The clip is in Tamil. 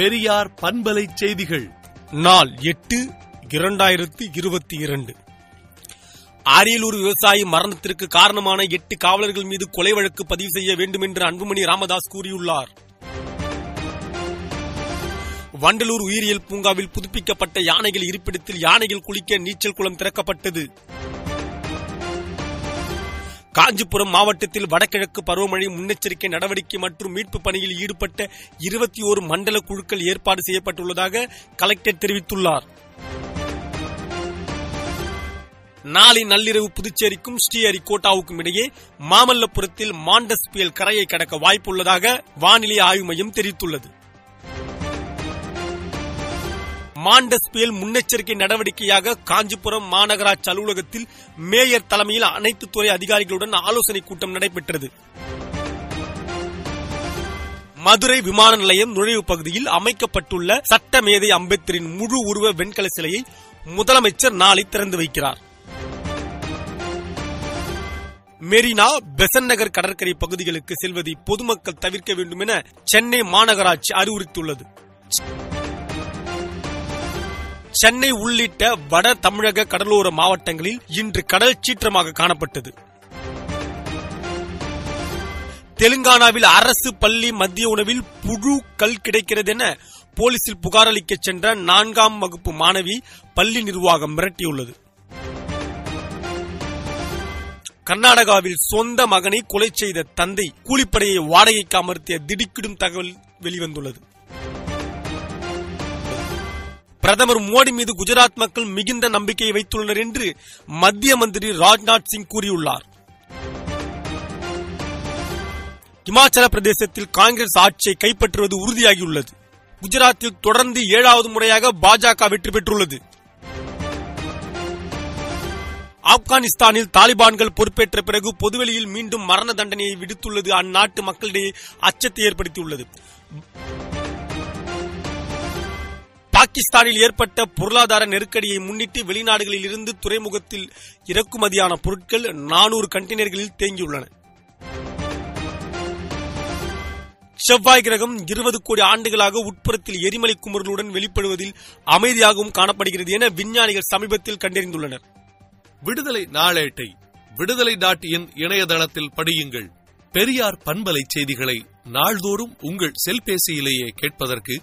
பெரியார் பண்பலை செய்திகள். நாள் எட்டு இரண்டாயிரத்தி இருபத்தி இரண்டு. அரியலூர் விவசாயி மரணத்திற்கு காரணமான எட்டு காவலர்கள் மீது கொலை வழக்கு பதிவு செய்ய வேண்டும் என்று அன்புமணி ராமதாஸ் கூறியுள்ளார். வண்டலூர் உயிரியல் பூங்காவில் புதுப்பிக்கப்பட்ட யானைகள் இருப்பிடத்தில் யானைகள் குளிக்க நீச்சல் குளம் திறக்கப்பட்டது. காஞ்சிபுரம் மாவட்டத்தில் வடகிழக்கு பருவமழை முன்னெச்சரிக்கை நடவடிக்கை மற்றும் மீட்பு பணியில் ஈடுபட்ட இருபத்தி ஓரு மண்டல குழுக்கள் ஏற்பாடு செய்யப்பட்டுள்ளதாக கலெக்டர் தெரிவித்துள்ளார். நாளை நள்ளிரவு புதுச்சேரிக்கும் ஸ்ரீஹரிகோட்டாவுக்கும் இடையே மாமல்லபுரத்தில் மாண்டஸ் புயல் கரையை கடக்க வாய்ப்புள்ளதாக வானிலை ஆய்வு மையம் தெரிவித்துள்ளது. மாண்டஸ் புயல் முன்னெச்சரிக்கை நடவடிக்கையாக காஞ்சிபுரம் மாநகராட்சி அலுவலகத்தில் மேயர் தலைமையில் அனைத்து துறை அதிகாரிகளுடன் ஆலோசனைக் கூட்டம் நடைபெற்றது. மதுரை விமான நிலையம் நுழைவு பகுதியில் அமைக்கப்பட்டுள்ள சட்டமேதை அம்பேத்கரின் முழு உருவ வெண்கல சிலையை முதலமைச்சர் நாளை திறந்து வைக்கிறார். மெரினா பெசன் நகர் கடற்கரை பகுதிகளுக்கு செல்வதை பொதுமக்கள் தவிர்க்க வேண்டும் என சென்னை மாநகராட்சி அறிவுறுத்தியுள்ளது. சென்னை உள்ளிட்ட வட தமிழக கடலோர மாவட்டங்களில் இன்று கடல் சீற்றமாக காணப்பட்டது. தெலுங்கானாவில் அரசு பள்ளி மத்திய உணவில் புழு கல் கிடைக்கிறது என போலீசில் புகார் அளிக்க சென்ற நான்காம் வகுப்பு மாணவி பள்ளி நிர்வாகம் மிரட்டியுள்ளது. கர்நாடகாவில் சொந்த மகனை கொலை செய்த தந்தை கூலிப்படையை வாடகைக்கு அமர்த்திய திடுக்கிடும் தகவல் வெளிவந்துள்ளது. பிரதமர் மோடி மீது குஜராத் மக்கள் மிகுந்த நம்பிக்கையை வைத்துள்ளனர் என்று மத்திய மந்திரி ராஜ்நாத் சிங் கூறியுள்ளார். இமாச்சல பிரதேசத்தில் காங்கிரஸ் ஆட்சியை கைப்பற்றுவது உறுதியாகியுள்ளது. குஜராத்தில் தொடர்ந்து ஏழாவது முறையாக பாஜக வெற்றி பெற்றுள்ளது. ஆப்கானிஸ்தானில் தாலிபான்கள் பொறுப்பேற்ற பிறகு பொதுவெளியில் மீண்டும் மரண தண்டனையை விடுத்துள்ளது அந்நாட்டு மக்களிடையே அச்சத்தை ஏற்படுத்தியுள்ளது. பாகிஸ்தானில் ஏற்பட்ட பொருளாதார நெருக்கடியை முன்னிட்டு வெளிநாடுகளில் இருந்து துறைமுகத்தில் இறக்குமதியான பொருட்கள் நானூறு கண்டெய்னர்களில் தேங்கியுள்ளன. செவ்வாய் கிரகம் இருபது கோடி ஆண்டுகளாக உட்புறத்தில் எரிமலை குமர்களுடன் வெளிப்படுவதில் அமைதியாகவும் காணப்படுகிறது என விஞ்ஞானிகள் சமீபத்தில் கண்டறிந்துள்ளனர். விடுதலை நாளேட்டை விடுதலை டாட் இன் இணையதளத்தில் படியுங்கள். பெரியார் பண்பலை செய்திகளை நாள்தோறும் உங்கள் செல்பேசியிலேயே கேட்பதற்கு